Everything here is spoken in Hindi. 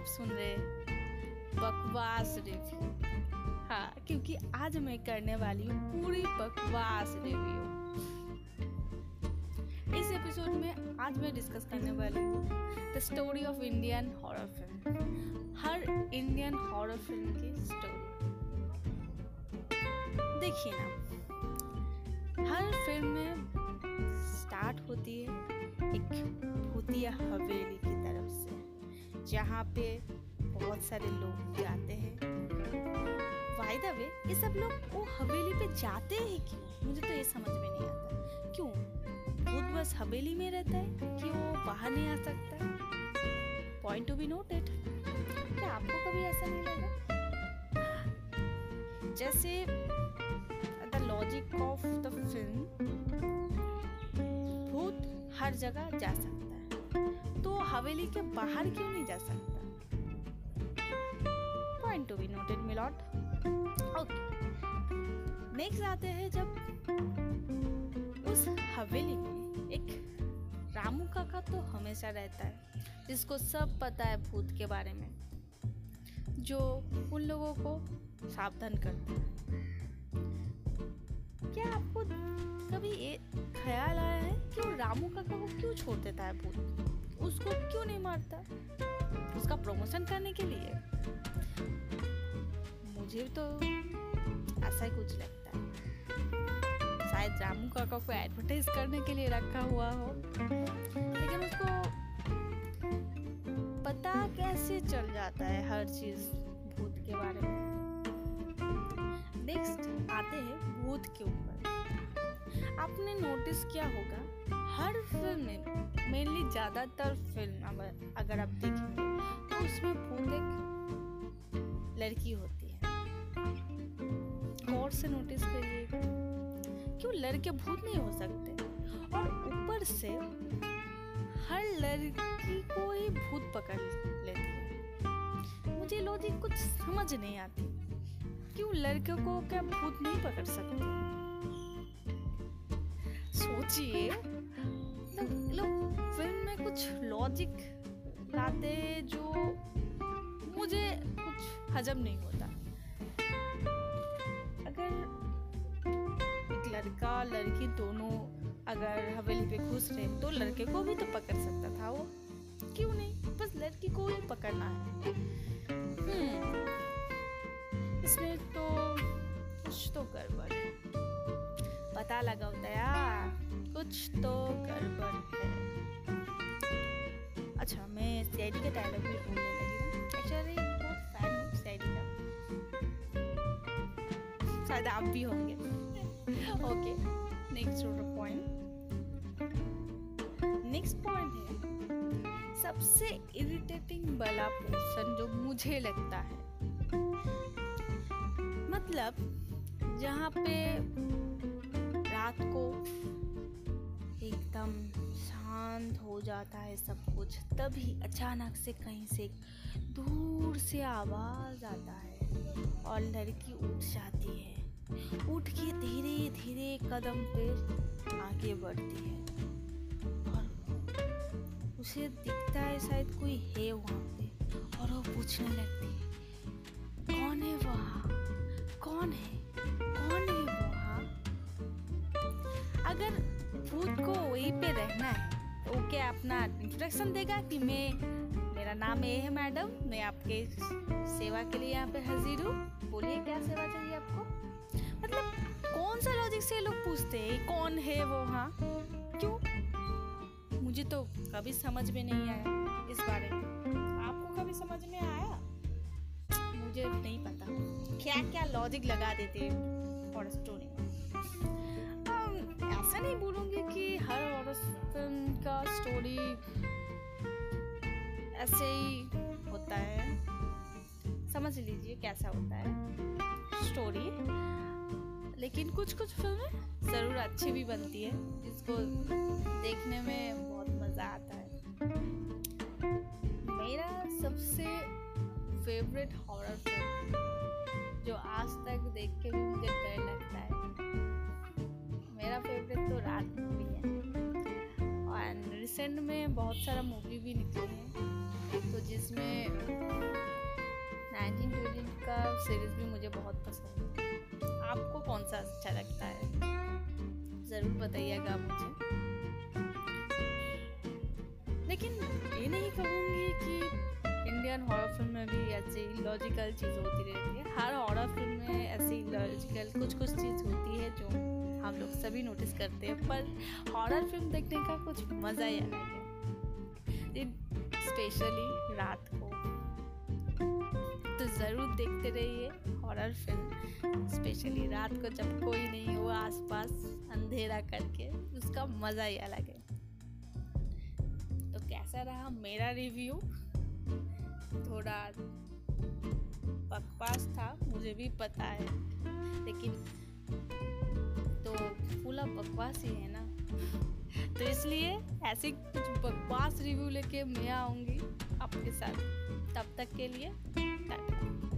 आप सुन रहे बकवास रिव्यू हाँ क्योंकि आज मैं करने वाली हूँ पूरी बकवास रिव्यू इस एपिसोड में आज मैं डिस्कस करने वाली हूँ the story of Indian horror film her Indian horror film की स्टोरी देखिए ना, हर फ़िल्म में स्टार्ट होती है एक भूतिया हवेली। जहाँ पे बहुत सारे लोग जाते हैं। वाई द वे ये सब लोग वो हवेली पे जाते हैं क्यों? मुझे तो ये समझ में नहीं आता। क्यों? भूत बस हवेली में रहता है कि वो बाहर नहीं आ सकता। पॉइंट टू बी नोटेड क्या आपको कभी ऐसा नहीं लगा? जैसे the logic of the film भूत हर जगह जा सकता है। तो हवेली के बाहर क्यों नहीं जा सकता? पॉइंट टू बी नोटेड मिलॉट ओके नेक्स्ट आते हैं जब उस हवेली में एक रामू काका तो हमेशा रहता है, जिसको सब पता है भूत के बारे में, जो उन लोगों को सावधान करता है। क्या आपको कभी ये ख्याल रामू काका को क्यों छोड़ देता है भूत उसको क्यों नहीं मारता? उसका प्रमोशन करने के लिए? मुझे तो ऐसा ही कुछ लगता है। शायद रामू काका को एडवर्टाइज करने के लिए रखा हुआ हो। लेकिन उसको पता कैसे चल जाता है हर चीज़ भूत के बारे में? नेक्स्ट आते हैं भूत के ऊपर। आपने नोटिस किया होगा हर फ़िल्म में मेनली ज़्यादातर फ़िल्म अगर आप देखेंगे तो उसमें भूत एक लड़की होती है। और से नोटिस करिए क्यों? लड़के भूत नहीं हो सकते। और ऊपर से हर लड़की को ही भूत पकड़ लेती है। मुझे लॉजिक कुछ समझ नहीं आती। क्यों? लड़के को क्या भूत नहीं पकड़ सकते? सोचिए। लोग फ़िल्म में कुछ लॉजिक लाते जो मुझे कुछ हजम नहीं होता। अगर एक लड़का, लड़की दोनों अगर हवेली पे घुस रहे तो लड़के को भी तो पकड़ सकता था वो। क्यों नहीं? बस लड़की को ही पकड़ना है। हम्म इसमें तो कुछ तो गड़बड़ है। पता लगाओ दया। कुछ तो गड़बड़ है। अच्छा मैं सीआईडी का डायलॉग भी बोलने लगी एक्चुअली बहुत फ़ैन हूँ सीआईडी का। शायद आप भी होंगे। Okay next point next point है, सबसे इरिटेटिंग वाला पोर्शन जो मुझे लगता है। मतलब जहाँ पे रात को शांत हो जाता है सब कुछ, तभी अचानक से कहीं से दूर से आवाज़ आता है और लड़की उठ जाती है। उठ के धीरे धीरे कदम पे आगे बढ़ती है। और उसे दिखता है शायद कोई है वहाँ पे, और वो पूछने लगती है, कौन है वहाँ? कौन है? तो अपना इंट्रोडक्शन देगा कि मैं, मेरा नाम ये है मैडम, मैं आपके सेवा के लिए यहाँ पे हाजिर हूँ। बोलिए, क्या सेवा चाहिए आपको? मतलब कौन सा लॉजिक से लोग पूछते हैं? कौन है वो? हाँ क्यों? मुझे तो कभी समझ में नहीं आया इस बारे में। आपको कभी समझ में आया? मुझे नहीं पता। क्या क्या लॉजिक लगा देते और स्टोरी ऐसा नहीं ऐसे ही होता है। समझ लीजिए कैसा होता है। स्टोरी लेकिन कुछ कुछ फ़िल्में ज़रूर अच्छी भी बनती है, जिसको देखने में बहुत मज़ा आता है। मेरा सबसे फेवरेट हॉरर फ़िल्म जो आज तक देख के मुझे डर लगता है, मेरा फेवरेट तो रात। रिसेंट में बहुत सारा मूवी भी निकले हैं। तो जिसमें नाइनटीन ट्वेंटी का सीरीज़ भी मुझे बहुत पसंद है। आपको कौन सा अच्छा लगता है? ज़रूर बताइएगा मुझे। लेकिन ये नहीं कहूँगी कि इंडियन हॉरर फ़िल्म में भी ऐसी लॉजिकल चीज़ होती रहती है। हर हॉरर फ़िल्म में ऐसी लॉजिकल कुछ कुछ चीज़ होती है जो हम लोग सभी नोटिस करते हैं, पर हॉरर फ़िल्म देखने का कुछ मज़ा ही अलग है। स्पेशली रात को। तो ज़रूर देखते रहिए हॉरर फ़िल्म स्पेशली रात को जब कोई नहीं हो आसपास अंधेरा करके, उसका मज़ा ही अलग है। तो कैसा रहा मेरा रिव्यू थोड़ा बकवास था, मुझे भी पता है, लेकिन तो पूरा बकवास ही है ना। तो इसलिए ऐसे कुछ बकवास रिव्यू लेके मैं आऊँगी आपके साथ। तब तक के लिए टाटा